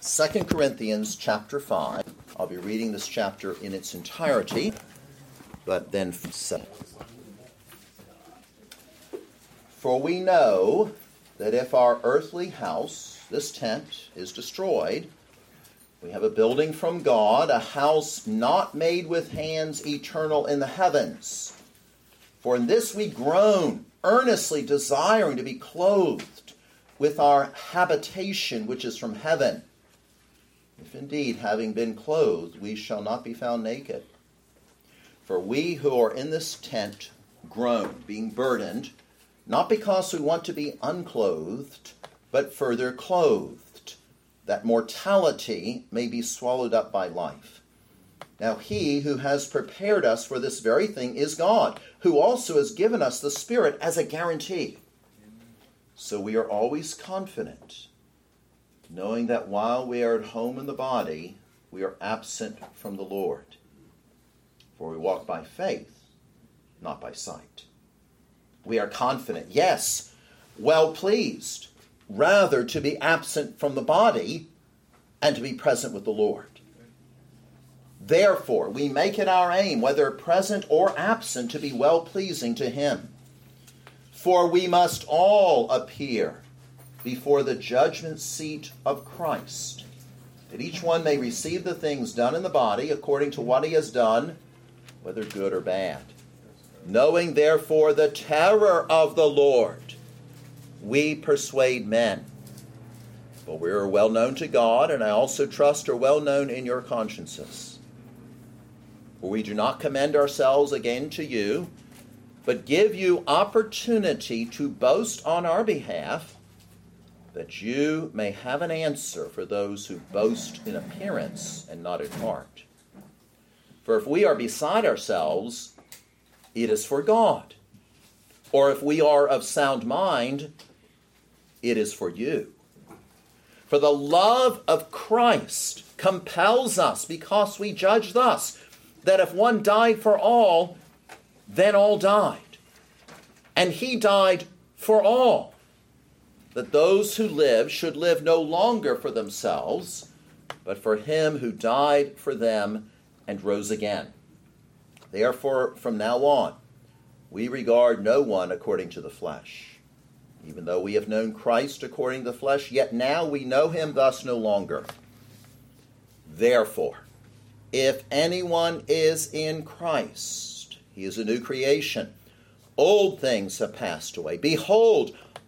2 Corinthians chapter 5. I'll be reading this chapter in its entirety, but then For we know that if our earthly house, this tent, is destroyed, we have a building from God, a house not made with hands, eternal in the heavens. For in this we groan, earnestly desiring to be clothed with our habitation which is from heaven if indeed, having been clothed, we shall not be found naked. For we who are in this tent groan, being burdened, not because we want to be unclothed, but further clothed, that mortality may be swallowed up by life. Now, he who has prepared us for this very thing is God, who also has given us the Spirit as a guarantee. So we are always confident knowing that while we are at home in the body, we are absent from the Lord. For we walk by faith, not by sight. We are confident, yes, well pleased, rather to be absent from the body and to be present with the Lord. Therefore, we make it our aim, whether present or absent, to be well pleasing to Him. For we must all appear before the judgment seat of Christ, that each one may receive the things done in the body according to what he has done, whether good or bad. Knowing therefore the terror of the Lord, we persuade men. But we are well known to God, and I also trust are well known in your consciences. For we do not commend ourselves again to you, but give you opportunity to boast on our behalf that you may have an answer for those who boast in appearance and not in heart. For if we are beside ourselves, it is for God. Or if we are of sound mind, it is for you. For the love of Christ compels us because we judge thus that if one died for all, then all died. And he died for all that those who live should live no longer for themselves, but for him who died for them and rose again. Therefore, from now on, we regard no one according to the flesh. Even though we have known Christ according to the flesh, yet now we know him thus no longer. Therefore, if anyone is in Christ, he is a new creation. Old things have passed away. Behold,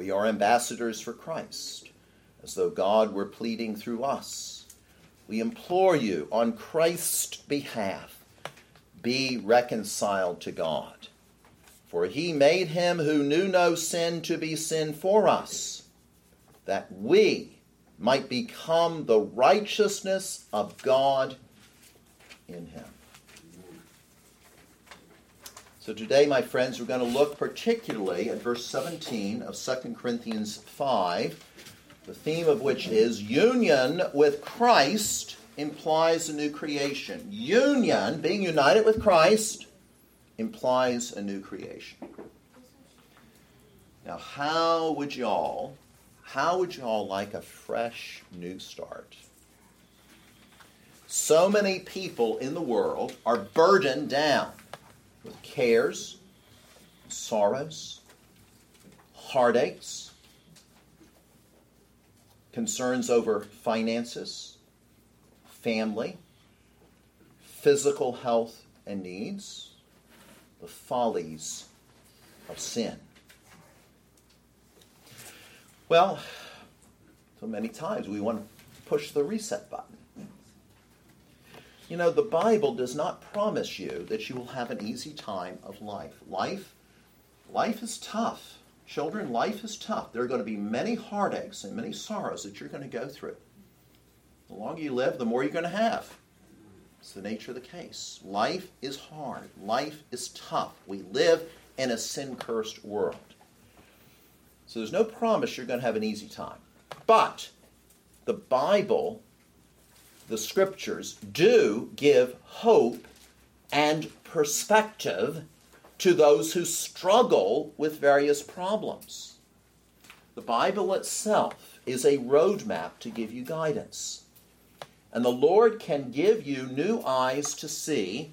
we are ambassadors for Christ, as though God were pleading through us. We implore you on Christ's behalf be reconciled to God. For he made him who knew no sin to be sin for us, that we might become the righteousness of God in him. So today, my friends, we're going to look particularly at verse 17 of 2 Corinthians 5, the theme of which is union with Christ implies a new creation. Union, being united with Christ, implies a new creation. Now, how would y'all, how would y'all like a fresh new start? So many people in the world are burdened down with cares, sorrows, heartaches, concerns over finances, family, physical health and needs, the follies of sin. Well, so many times we want to push the reset button. You know, the Bible does not promise you that you will have an easy time of life. Life, life is tough. Children, life is tough. There are going to be many heartaches and many sorrows that you're going to go through. The longer you live, the more you're going to have. It's the nature of the case. Life is hard. Life is tough. We live in a sin cursed world. So there's no promise you're going to have an easy time. But the Bible, the scriptures, do give hope and perspective to those who struggle with various problems. The Bible itself is a roadmap to give you guidance. And the Lord can give you new eyes to see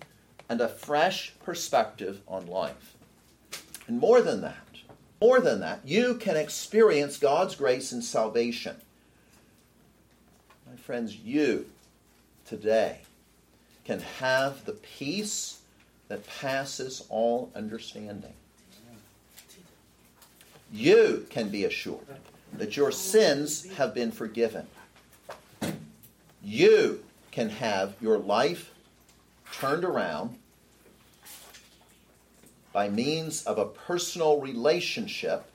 and a fresh perspective on life. And more than that, more than that, you can experience God's grace and salvation. My friends, you today can have the peace that passes all understanding. You can be assured that your sins have been forgiven. You can have your life turned around by means of a personal relationship,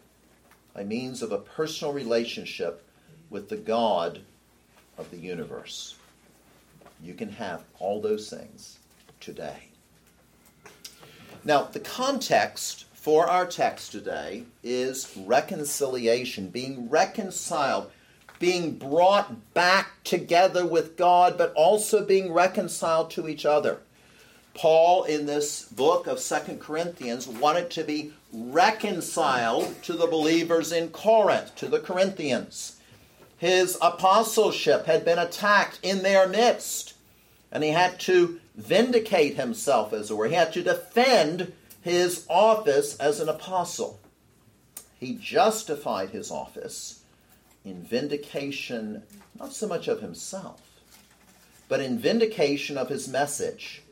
by means of a personal relationship with the God of the universe. You can have all those things today. Now, the context for our text today is reconciliation, being reconciled, being brought back together with God, but also being reconciled to each other. Paul, in this book of Second Corinthians, wanted to be reconciled to the believers in Corinth, to the Corinthians. His apostleship had been attacked in their midst, and he had to vindicate himself, as it were. He had to defend his office as an apostle. He justified his office in vindication, not so much of himself, but in vindication of his message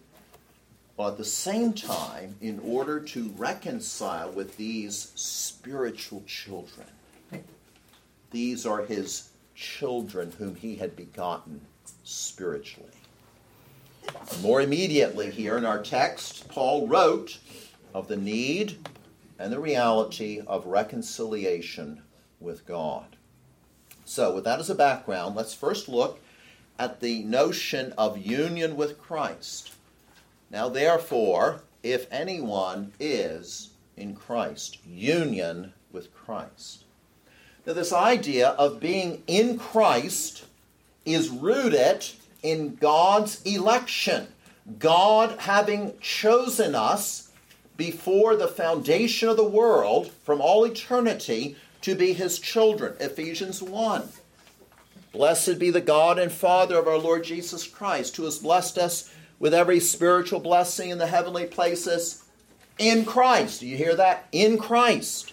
while at the same time, in order to reconcile with these spiritual children, these are his children whom he had begotten spiritually. More immediately, here in our text, Paul wrote of the need and the reality of reconciliation with God. So, with that as a background, let's first look at the notion of union with Christ. Now, therefore, if anyone is in Christ, union with Christ. Now, this idea of being in Christ is rooted in God's election. God having chosen us before the foundation of the world from all eternity to be his children. Ephesians 1. Blessed be the God and Father of our Lord Jesus Christ, who has blessed us with every spiritual blessing in the heavenly places in Christ. Do you hear that? In Christ.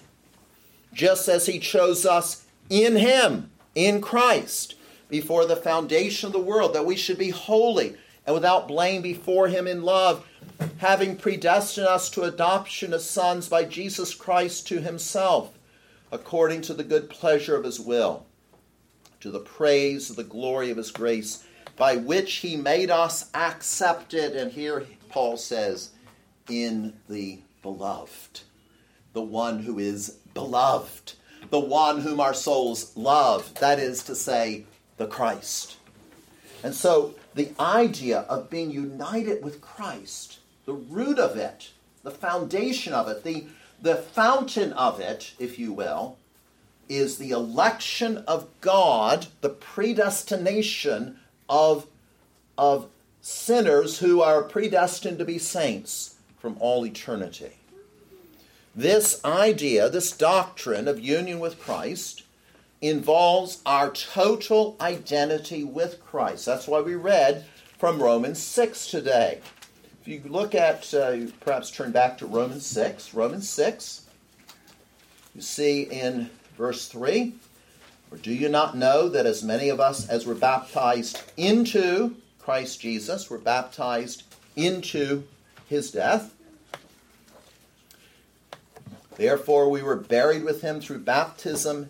Just as He chose us in Him, in Christ, before the foundation of the world, that we should be holy and without blame before Him in love, having predestined us to adoption as sons by Jesus Christ to Himself, according to the good pleasure of His will, to the praise of the glory of His grace by which he made us accepted. And here Paul says, in the beloved, the one who is beloved, the one whom our souls love, that is to say, the Christ. And so the idea of being united with Christ, the root of it, the foundation of it, the, the fountain of it, if you will, is the election of God, the predestination of, of sinners who are predestined to be saints from all eternity. This idea, this doctrine of union with Christ, involves our total identity with Christ. That's why we read from Romans 6 today. If you look at, uh, perhaps turn back to Romans 6, Romans 6, you see in verse 3 or do you not know that as many of us as were baptized into Christ Jesus were baptized into his death? Therefore, we were buried with him through baptism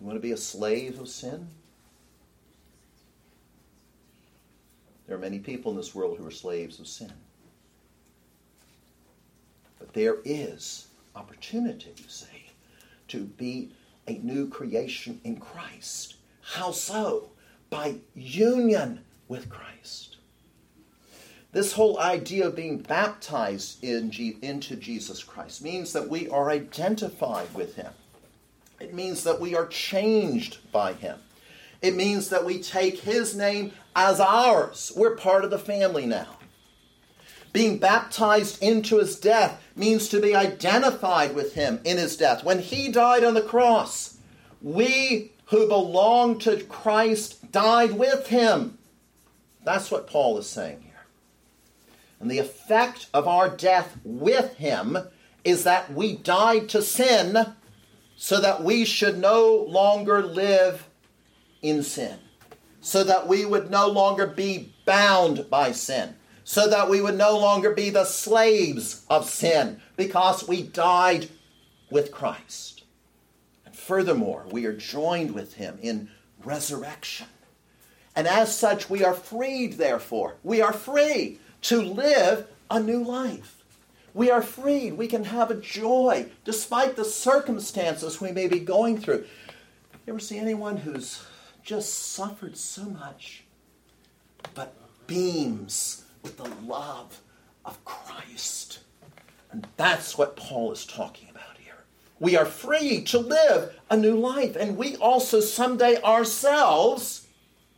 You want to be a slave of sin? There are many people in this world who are slaves of sin. But there is opportunity, you see, to be a new creation in Christ. How so? By union with Christ. This whole idea of being baptized in G- into Jesus Christ means that we are identified with Him. It means that we are changed by Him. It means that we take His name as ours. We're part of the family now. Being baptized into His death means to be identified with Him in His death. When He died on the cross, we who belong to Christ died with Him. That's what Paul is saying here. And the effect of our death with Him is that we died to sin so that we should no longer live in sin, so that we would no longer be bound by sin, so that we would no longer be the slaves of sin, because we died with Christ. And furthermore, we are joined with him in resurrection. And as such, we are freed, therefore. We are free to live a new life. We are freed. We can have a joy despite the circumstances we may be going through. You ever see anyone who's just suffered so much, but beams with the love of Christ. And that's what Paul is talking about here. We are free to live a new life, and we also someday ourselves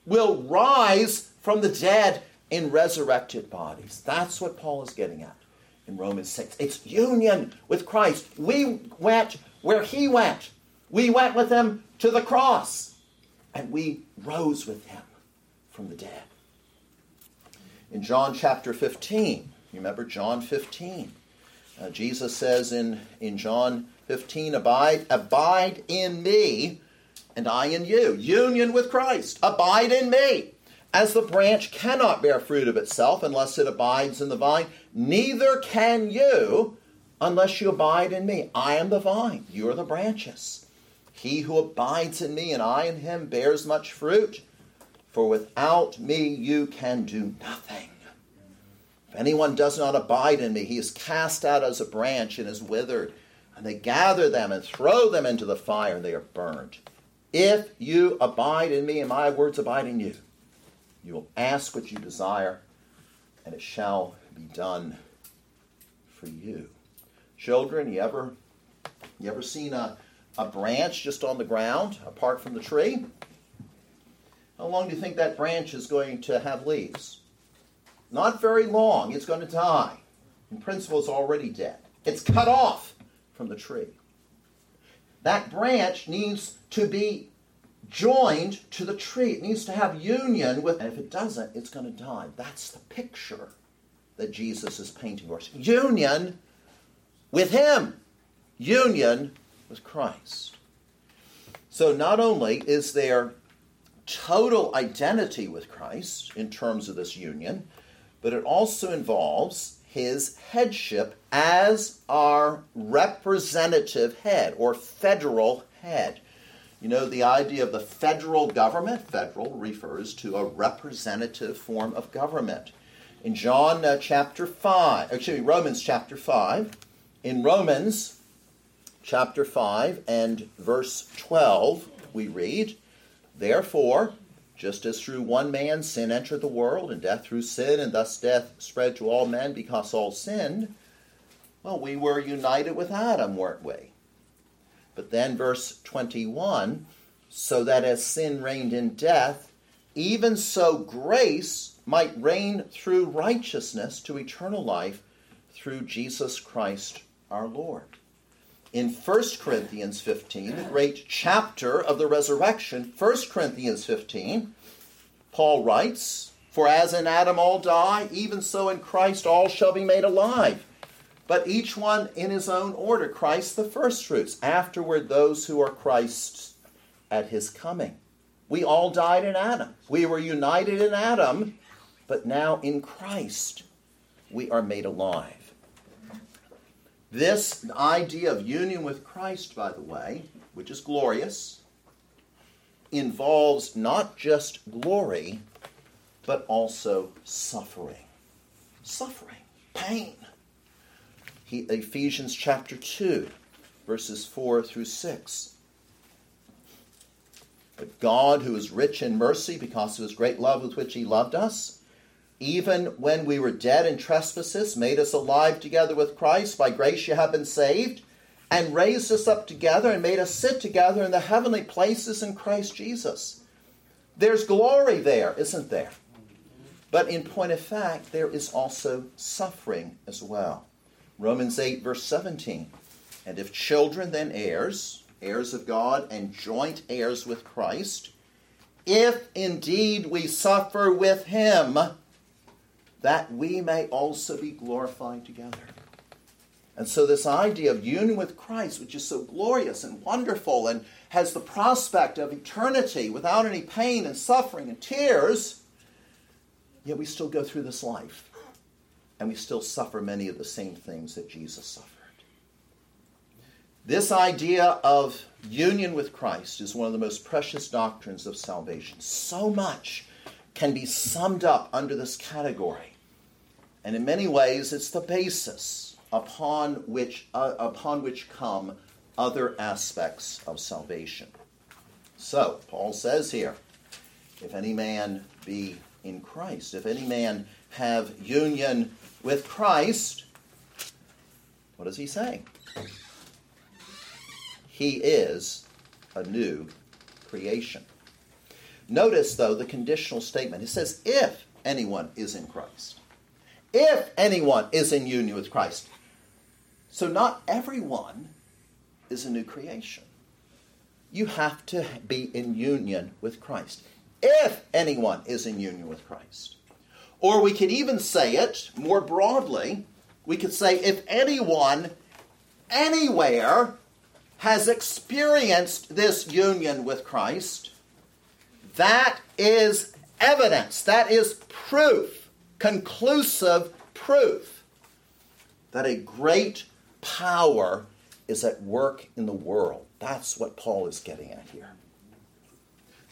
will rise from the dead in resurrected bodies. That's what Paul is getting at in Romans 6. It's union with Christ. We went where he went. We went with him to the cross and we rose with him from the dead. In John chapter 15, you remember John 15, uh, Jesus says in, in John 15, abide, abide in me, and I in you. Union with Christ. Abide in me. As the branch cannot bear fruit of itself unless it abides in the vine, neither can you unless you abide in me. I am the vine, you are the branches. He who abides in me and I in him bears much fruit, for without me you can do nothing. If anyone does not abide in me, he is cast out as a branch and is withered, and they gather them and throw them into the fire, and they are burned. If you abide in me and my words abide in you, you will ask what you desire, and it shall be done for you. Children, you ever you ever seen a a branch just on the ground, apart from the tree. How long do you think that branch is going to have leaves? Not very long. It's going to die. In principle, it's already dead. It's cut off from the tree. That branch needs to be joined to the tree. It needs to have union with, and if it doesn't, it's going to die. That's the picture that Jesus is painting for us. Union with Him. Union with Christ. So not only is there total identity with Christ in terms of this union, but it also involves his headship as our representative head or federal head. You know, the idea of the federal government, federal refers to a representative form of government. In John uh, chapter 5, excuse me, Romans chapter 5, in Romans chapter 5 and verse 12, we read, Therefore, just as through one man sin entered the world, and death through sin, and thus death spread to all men because all sinned, well, we were united with Adam, weren't we? But then, verse 21 so that as sin reigned in death, even so grace might reign through righteousness to eternal life through Jesus Christ our Lord in 1 Corinthians 15, the great chapter of the resurrection, 1 Corinthians 15, Paul writes, For as in Adam all die, even so in Christ all shall be made alive. But each one in his own order, Christ the firstfruits, afterward those who are Christ's at his coming. We all died in Adam. We were united in Adam, but now in Christ we are made alive. This idea of union with Christ, by the way, which is glorious, involves not just glory, but also suffering. Suffering, pain. He, Ephesians chapter 2, verses 4 through 6. But God, who is rich in mercy because of his great love with which he loved us, even when we were dead in trespasses, made us alive together with Christ. By grace you have been saved, and raised us up together and made us sit together in the heavenly places in Christ Jesus. There's glory there, isn't there? But in point of fact, there is also suffering as well. Romans 8, verse 17. And if children, then heirs, heirs of God, and joint heirs with Christ, if indeed we suffer with him, that we may also be glorified together. And so, this idea of union with Christ, which is so glorious and wonderful and has the prospect of eternity without any pain and suffering and tears, Yet we still go through this life and we still suffer many of the same things that Jesus suffered. This idea of union with Christ is one of the most precious doctrines of salvation. So much can be summed up under this category. And in many ways, it's the basis upon which, uh, upon which come other aspects of salvation. So, Paul says here if any man be in Christ. If any man have union with Christ, what does he say? He is a new creation. Notice, though, the conditional statement. It says, if anyone is in Christ. If anyone is in union with Christ. So, not everyone is a new creation. You have to be in union with Christ if anyone is in union with Christ. Or we could even say it more broadly. We could say, if anyone anywhere has experienced this union with Christ, that is evidence, that is proof, conclusive proof, that a great power is at work in the world. That's what Paul is getting at here.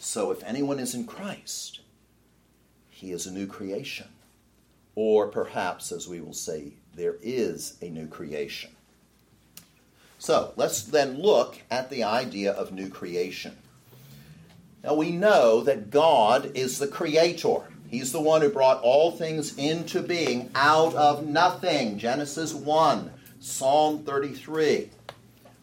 So if anyone is in Christ, he is a new creation. Or perhaps, as we will say, there is a new creation. So let's then look at the idea of new creation. Now we know that God is the creator. He's the one who brought all things into being out of nothing. Genesis 1, Psalm 33.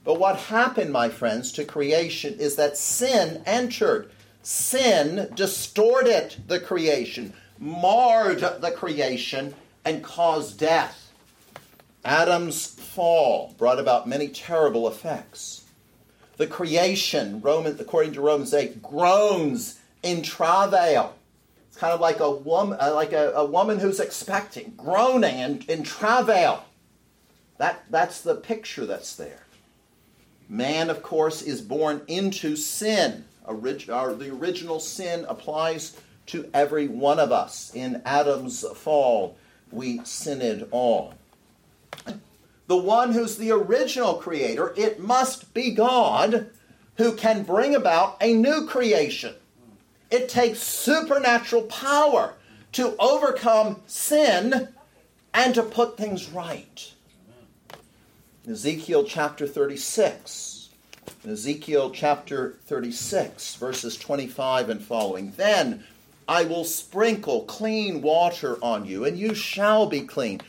But what happened, my friends, to creation is that sin entered sin distorted the creation, marred the creation, and caused death. Adam's fall brought about many terrible effects. The creation, Roman, according to Romans 8, groans in travail. It's kind of like a woman, uh, like a, a woman who's expecting, groaning in, in travail. That, that's the picture that's there. Man, of course, is born into sin orig- the original sin applies to every one of us. In Adam's fall, we sinned all. The one who's the original creator, it must be God who can bring about a new creation. It takes supernatural power to overcome sin and to put things right. Ezekiel chapter 36 in Ezekiel chapter 36, verses 25 and following. Then I will sprinkle clean water on you, and you shall be clean.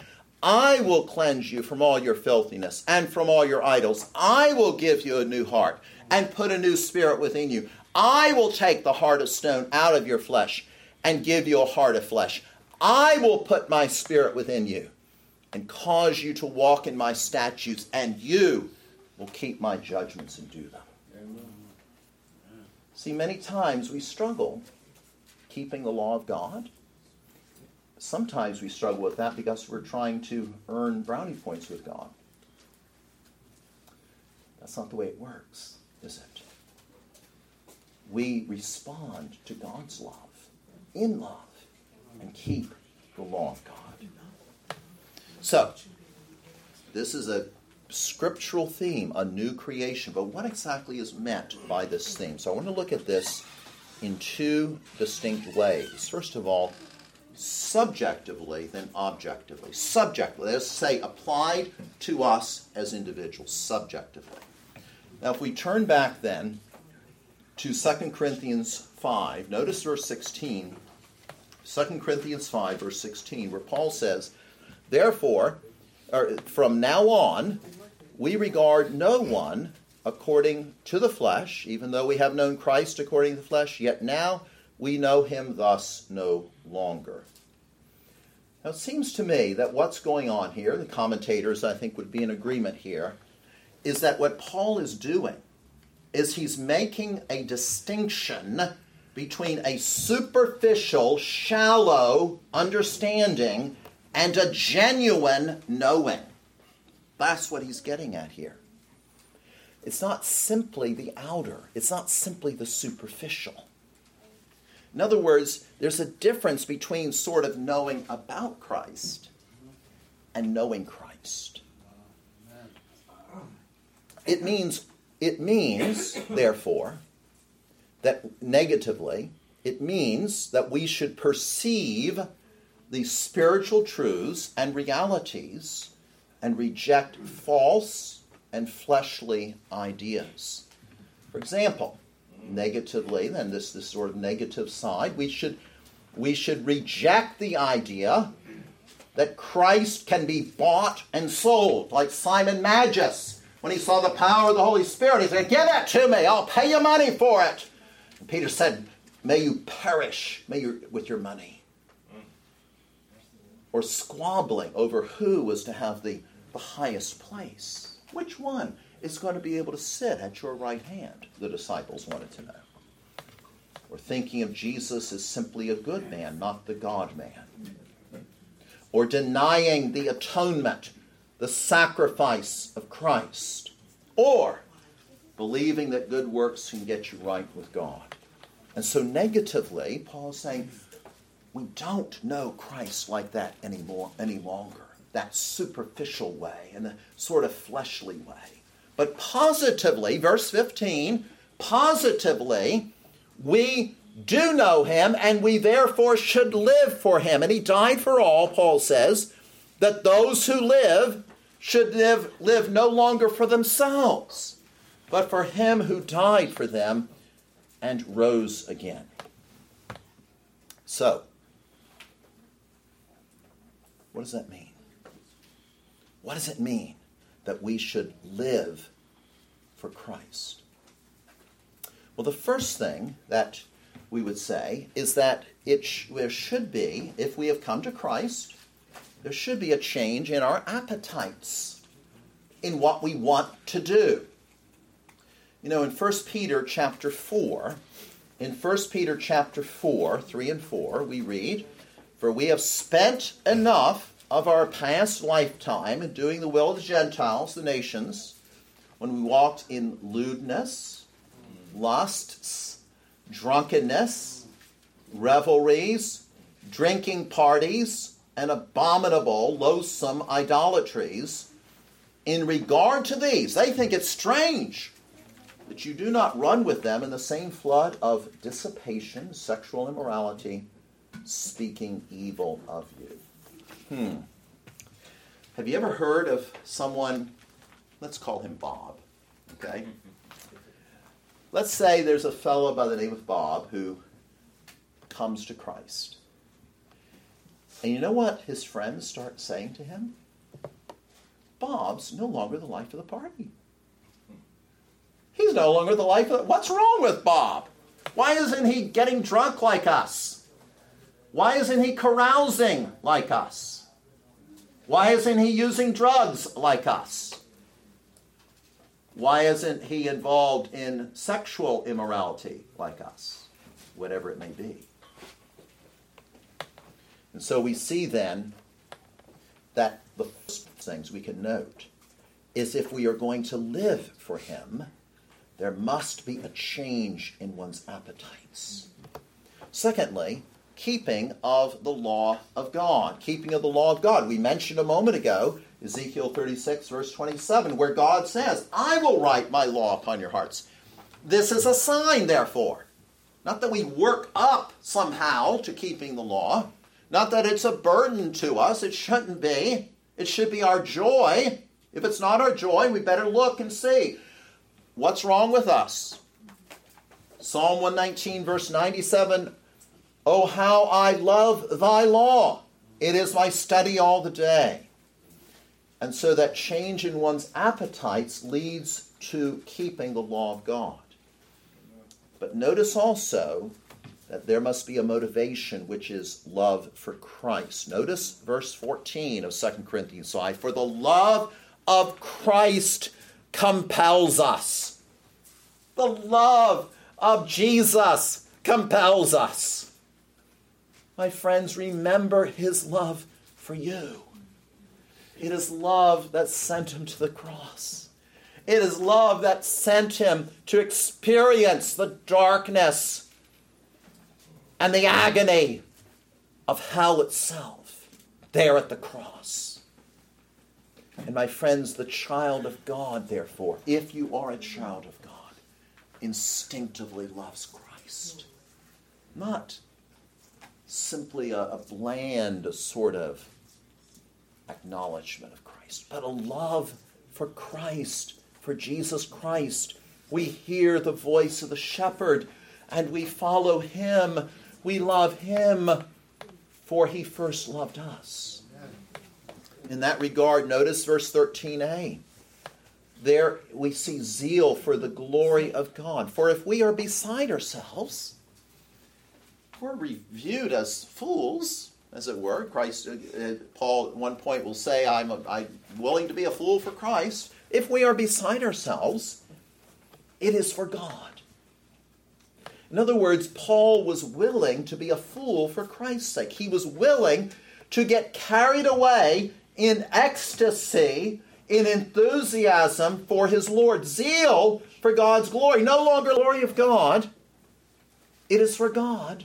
I will cleanse you from all your filthiness and from all your idols. I will give you a new heart and put a new spirit within you. I will take the heart of stone out of your flesh and give you a heart of flesh. I will put my spirit within you and cause you to walk in my statutes, and you will keep my judgments and do them. Amen. See, many times we struggle keeping the law of God. Sometimes we struggle with that because we're trying to earn brownie points with God. That's not the way it works, is it? we respond to God's love in love and keep the law of God. So, this is a scriptural theme, a new creation. But what exactly is meant by this theme? So I want to look at this in two distinct ways. First of all, subjectively, then objectively. Subjectively, let's say applied to us as individuals, subjectively. Now, if we turn back then to 2 Corinthians 5, notice verse 16. 2 Corinthians 5, verse 16, where Paul says, Therefore, or from now on, we regard no one according to the flesh, even though we have known Christ according to the flesh, yet now we know him thus no longer. Now, it seems to me that what's going on here, the commentators I think would be in agreement here, is that what Paul is doing is he's making a distinction between a superficial, shallow understanding and a genuine knowing. That's what he's getting at here. It's not simply the outer, it's not simply the superficial. In other words, there's a difference between sort of knowing about Christ and knowing Christ. It means, it means, therefore, that negatively, it means that we should perceive the spiritual truths and realities and reject false and fleshly ideas. For example, negatively, then this, this sort of negative side, we should, we should reject the idea that Christ can be bought and sold, like Simon Magus. When he saw the power of the Holy Spirit, he said, Give that to me, I'll pay you money for it. And Peter said, May you perish may you, with your money or squabbling over who was to have the, the highest place. Which one is going to be able to sit at your right hand? The disciples wanted to know. Or thinking of Jesus as simply a good man, not the God man. Or denying the atonement, the sacrifice of Christ. Or believing that good works can get you right with God. And so, negatively, Paul is saying, we don't know Christ like that anymore any longer. That superficial way and the sort of fleshly way. But positively, verse 15, positively, we do know him and we therefore should live for him. And he died for all, Paul says, that those who live should live, live no longer for themselves, but for him who died for them and rose again. So, what does that mean? What does it mean that we should live for Christ? Well, the first thing that we would say is that it sh- there should be, if we have come to Christ, there should be a change in our appetites, in what we want to do. You know, in 1 Peter chapter 4, in 1 Peter chapter 4, 3 and 4, we read, for we have spent enough of our past lifetime in doing the will of the Gentiles, the nations, when we walked in lewdness, lusts, drunkenness, revelries, drinking parties, and abominable, loathsome idolatries. In regard to these, they think it's strange that you do not run with them in the same flood of dissipation, sexual immorality, speaking evil of you. Hmm. Have you ever heard of someone, let's call him Bob, okay? Let's say there's a fellow by the name of Bob who comes to Christ. And you know what his friends start saying to him? Bob's no longer the life of the party. He's no longer the life of the... What's wrong with Bob? Why isn't he getting drunk like us? Why isn't he carousing like us? Why isn't he using drugs like us? Why isn't he involved in sexual immorality like us? Whatever it may be. And so we see then that the first things we can note is if we are going to live for him, There must be a change in one's appetites. Secondly, keeping of the law of God. Keeping of the law of God. We mentioned a moment ago Ezekiel 36, verse 27, where God says, I will write my law upon your hearts. This is a sign, therefore. Not that we work up somehow to keeping the law, not that it's a burden to us. It shouldn't be. It should be our joy. If it's not our joy, we better look and see what's wrong with us. Psalm 119, verse 97 Oh, how I love thy law! It is my study all the day. And so that change in one's appetites leads to keeping the law of God. But notice also that there must be a motivation which is love for Christ. Notice verse 14 of 2 Corinthians 5 For the love of Christ compels us. The love of Jesus compels us. My friends, remember his love for you. It is love that sent him to the cross. It is love that sent him to experience the darkness and the agony of hell itself there at the cross. And my friends, the child of God, therefore, if you are a child of God, instinctively loves Christ. Not simply a, a bland sort of acknowledgement of Christ, but a love for Christ, for Jesus Christ. We hear the voice of the shepherd and we follow him. We love him, for he first loved us. In that regard, notice verse 13a. There we see zeal for the glory of God. For if we are beside ourselves, we're reviewed as fools as it were. Christ, uh, uh, Paul at one point will say, I'm, a, I'm willing to be a fool for Christ. If we are beside ourselves, it is for God. In other words, Paul was willing to be a fool for Christ's sake. He was willing to get carried away in ecstasy, in enthusiasm for his Lord, zeal for God's glory. No longer glory of God, it is for God.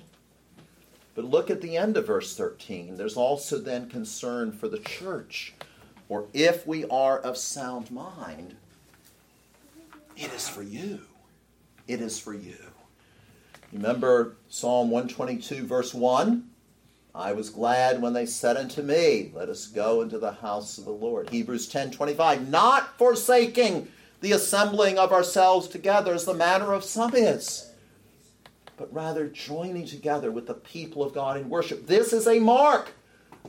But look at the end of verse 13. There's also then concern for the church. Or if we are of sound mind, it is for you. It is for you. Remember Psalm 122, verse 1? I was glad when they said unto me, Let us go into the house of the Lord. Hebrews 10 25, not forsaking the assembling of ourselves together as the manner of some is but rather joining together with the people of God in worship. This is a mark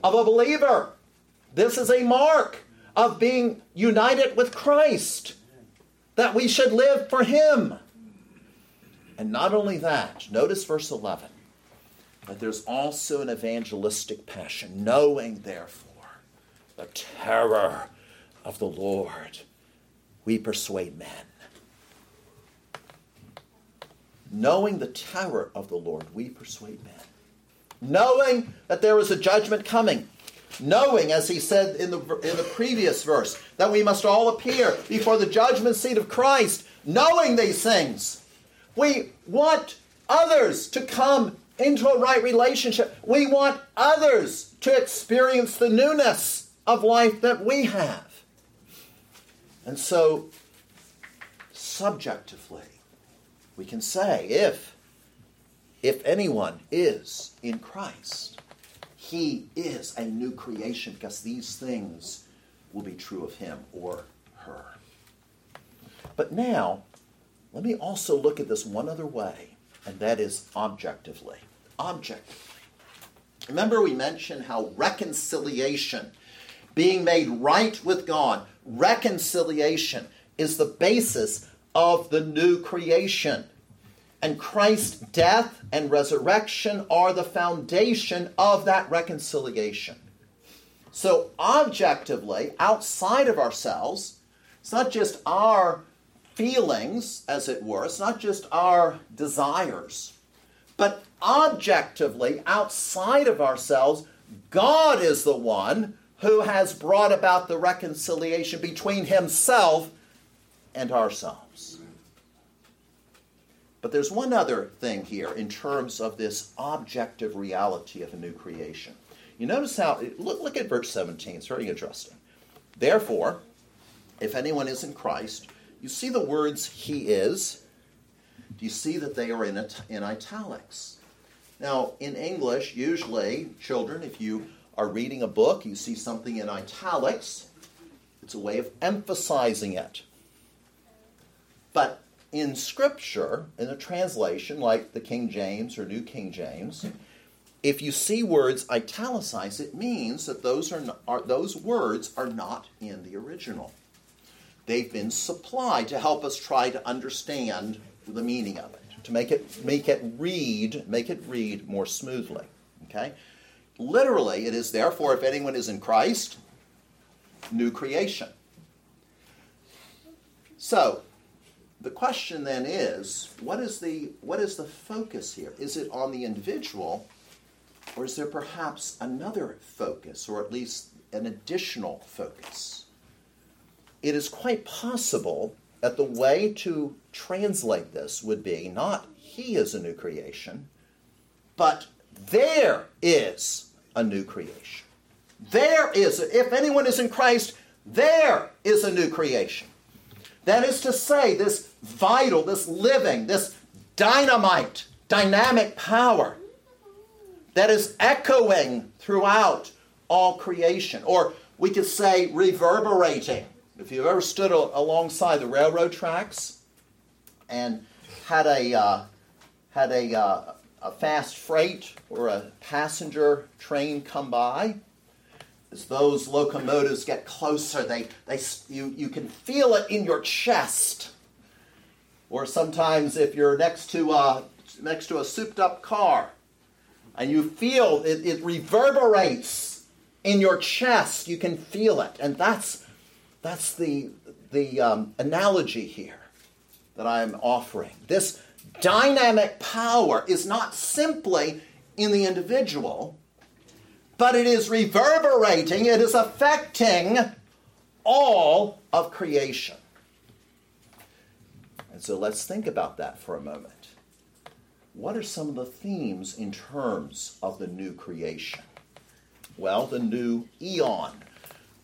of a believer. This is a mark of being united with Christ, that we should live for Him. And not only that, notice verse 11, but there's also an evangelistic passion, knowing, therefore, the terror of the Lord, we persuade men. Knowing the terror of the Lord, we persuade men. Knowing that there is a judgment coming. Knowing, as he said in the, in the previous verse, that we must all appear before the judgment seat of Christ. Knowing these things, we want others to come into a right relationship. We want others to experience the newness of life that we have. And so, subjectively, we can say if if anyone is in Christ, he is a new creation because these things will be true of him or her. But now, let me also look at this one other way, and that is objectively. Objectively. Remember, we mentioned how reconciliation, being made right with God, reconciliation is the basis of the new creation. And Christ's death and resurrection are the foundation of that reconciliation. So, objectively, outside of ourselves, it's not just our feelings, as it were, it's not just our desires, but objectively, outside of ourselves, God is the one who has brought about the reconciliation between Himself and ourselves. But there's one other thing here in terms of this objective reality of a new creation. You notice how, look, look at verse 17, it's very interesting. Therefore, if anyone is in Christ, you see the words he is. Do you see that they are in, it, in italics? Now, in English, usually, children, if you are reading a book, you see something in italics, it's a way of emphasizing it. But in Scripture, in a translation like the King James or New King James, if you see words italicized, it means that those, are, not, are, those words are not in the original. They've been supplied to help us try to understand the meaning of it, to make it, make it read, make it read more smoothly. Okay? Literally, it is therefore, if anyone is in Christ, new creation. So, the question then is, what is the what is the focus here? Is it on the individual, or is there perhaps another focus, or at least an additional focus? It is quite possible that the way to translate this would be not he is a new creation, but there is a new creation. There is, if anyone is in Christ, there is a new creation. That is to say, this vital, this living, this dynamite, dynamic power that is echoing throughout all creation. Or we could say reverberating. If you've ever stood alongside the railroad tracks and had a, uh, had a, uh, a fast freight or a passenger train come by, as those locomotives get closer, they, they, you, you can feel it in your chest. Or sometimes if you're next to a, next to a souped up car and you feel it, it reverberates in your chest, you can feel it. And that's, that's the, the um, analogy here that I'm offering. This dynamic power is not simply in the individual, but it is reverberating, it is affecting all of creation. And so let's think about that for a moment. What are some of the themes in terms of the new creation? Well, the new eon,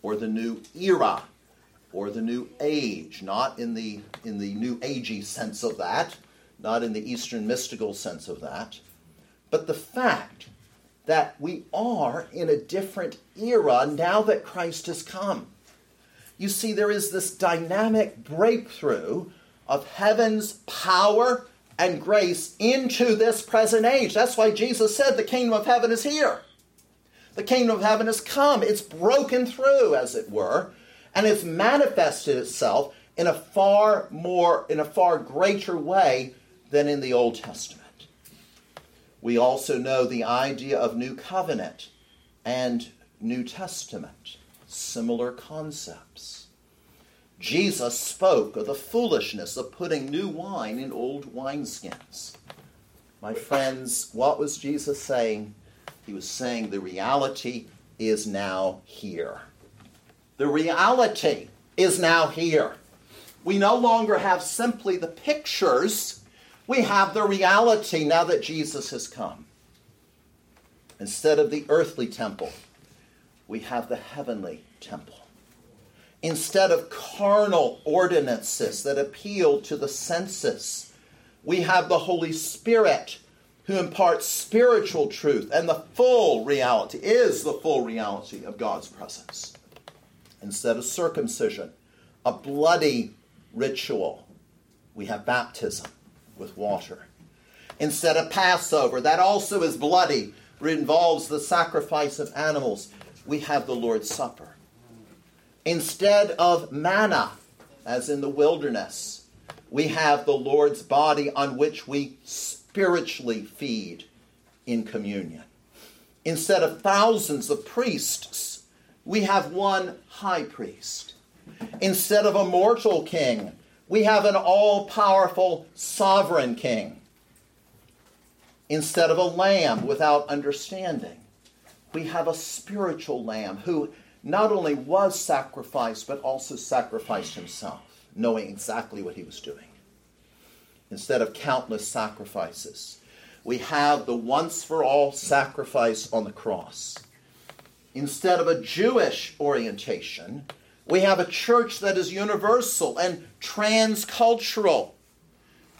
or the new era, or the new age, not in the, in the new agey sense of that, not in the Eastern mystical sense of that, but the fact that we are in a different era now that Christ has come. You see, there is this dynamic breakthrough of heaven's power and grace into this present age. That's why Jesus said the kingdom of heaven is here. The kingdom of heaven has come. It's broken through, as it were, and it's manifested itself in a far more, in a far greater way than in the Old Testament. We also know the idea of New Covenant and New Testament, similar concepts. Jesus spoke of the foolishness of putting new wine in old wineskins. My friends, what was Jesus saying? He was saying the reality is now here. The reality is now here. We no longer have simply the pictures we have the reality now that Jesus has come. Instead of the earthly temple, we have the heavenly temple. Instead of carnal ordinances that appeal to the senses, we have the Holy Spirit who imparts spiritual truth and the full reality, is the full reality of God's presence. Instead of circumcision, a bloody ritual, we have baptism with water. Instead of Passover, that also is bloody, it involves the sacrifice of animals. We have the Lord's Supper. Instead of manna, as in the wilderness, we have the Lord's body on which we spiritually feed in communion. Instead of thousands of priests, we have one high priest. Instead of a mortal king, we have an all powerful sovereign king. Instead of a lamb without understanding, we have a spiritual lamb who not only was sacrificed, but also sacrificed himself, knowing exactly what he was doing. instead of countless sacrifices. We have the once for all sacrifice on the cross. Instead of a Jewish orientation, we have a church that is universal and transcultural,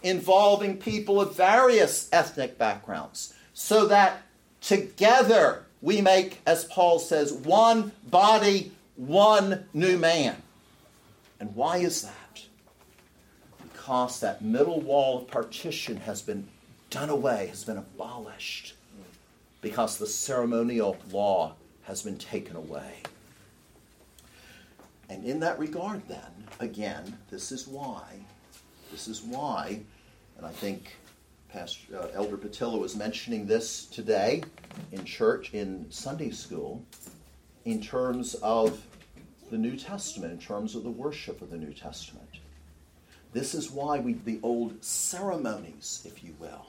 involving people of various ethnic backgrounds, so that together we make, as Paul says, one body, one new man. And why is that? Because that middle wall of partition has been done away, has been abolished, because the ceremonial law has been taken away. And in that regard, then, again, this is why, this is why, and I think Pastor uh, Elder Patillo was mentioning this today in church, in Sunday school, in terms of the New Testament, in terms of the worship of the New Testament. This is why we the old ceremonies, if you will,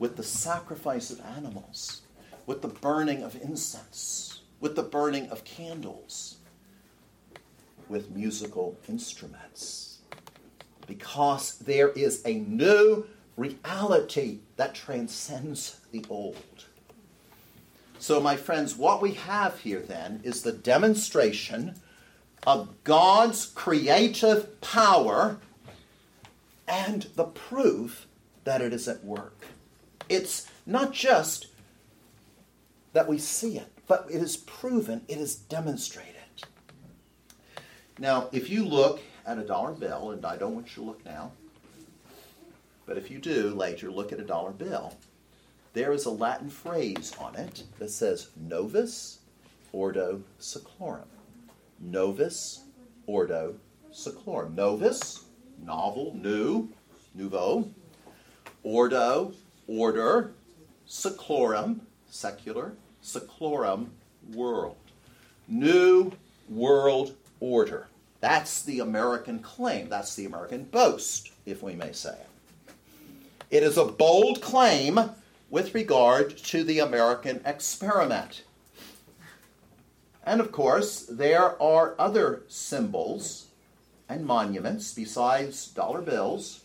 with the sacrifice of animals, with the burning of incense, with the burning of candles, with musical instruments. Because there is a new reality that transcends the old. So, my friends, what we have here then is the demonstration of God's creative power and the proof that it is at work. It's not just that we see it, but it is proven, it is demonstrated. Now, if you look at a dollar bill, and I don't want you to look now, but if you do later look at a dollar bill, there is a Latin phrase on it that says novus ordo seclorum. Novus ordo seclorum. Novus, novel, new, nouveau. Ordo, order. Seclorum, secular. Seclorum, world. New world order. That's the American claim. That's the American boast, if we may say. It. It is a bold claim with regard to the American experiment. And of course, there are other symbols and monuments besides dollar bills,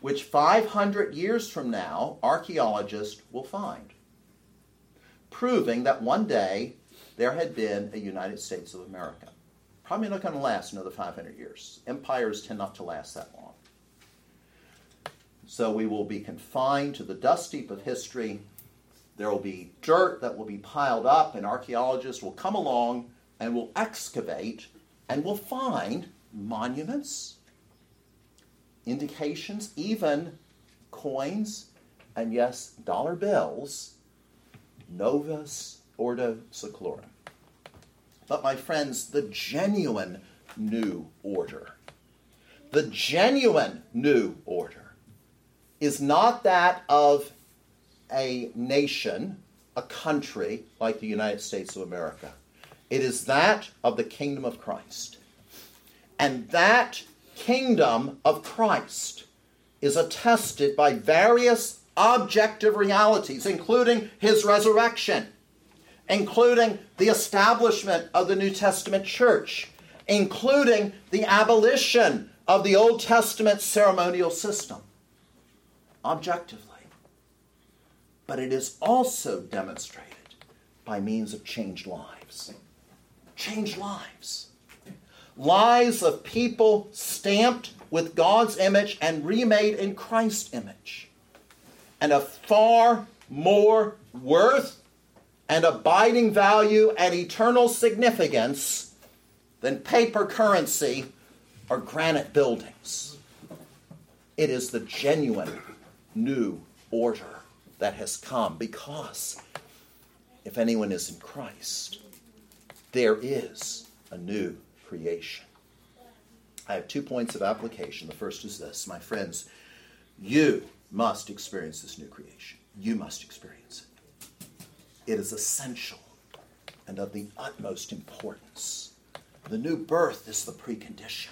which 500 years from now, archaeologists will find, proving that one day there had been a United States of America. Probably not going to last another 500 years. Empires tend not to last that long. So we will be confined to the dust heap of history. There will be dirt that will be piled up, and archaeologists will come along and will excavate and will find monuments, indications, even coins, and yes, dollar bills, novus ordo seclorum. But my friends, the genuine new order, the genuine new order is not that of a nation, a country like the United States of America. It is that of the kingdom of Christ. And that kingdom of Christ is attested by various objective realities, including his resurrection, including the establishment of the New Testament church, including the abolition of the Old Testament ceremonial system objectively. But it is also demonstrated by means of changed lives. Changed lives. Lives of people stamped with God's image and remade in Christ's image. And of far more worth and abiding value and eternal significance than paper currency or granite buildings. It is the genuine new order that has come because if anyone is in Christ, there is a new creation. I have two points of application. The first is this, my friends, you must experience this new creation. You must experience it. It is essential and of the utmost importance. The new birth is the precondition.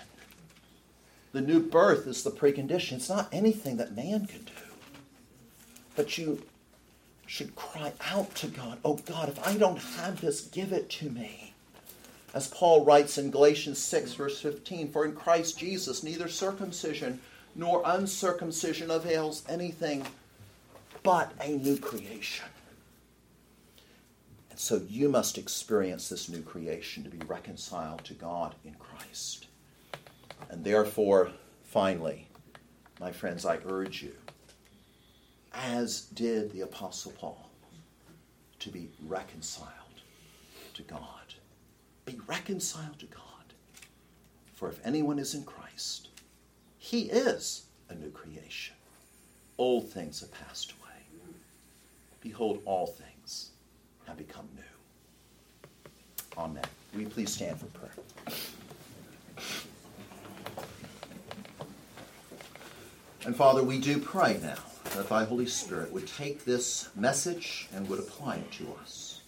The new birth is the precondition. It's not anything that man can do. But you should cry out to God, Oh God, if I don't have this, give it to me. As Paul writes in Galatians 6, verse 15, For in Christ Jesus neither circumcision nor uncircumcision avails anything but a new creation. So you must experience this new creation to be reconciled to God in Christ. And therefore, finally, my friends, I urge you, as did the Apostle Paul, to be reconciled to God. Be reconciled to God. For if anyone is in Christ, he is a new creation. Old things have passed away. Behold, all things have become new. Amen. Will you please stand for prayer? And Father, we do pray now that thy Holy Spirit would take this message and would apply it to us.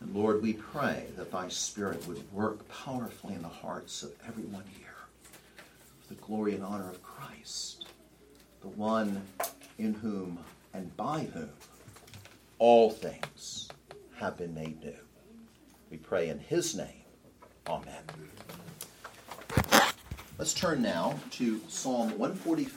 And Lord, we pray that thy Spirit would work powerfully in the hearts of everyone here for the glory and honor of Christ, the one in whom and by whom all things have been made new. We pray in his name. Amen. Let's turn now to Psalm 144.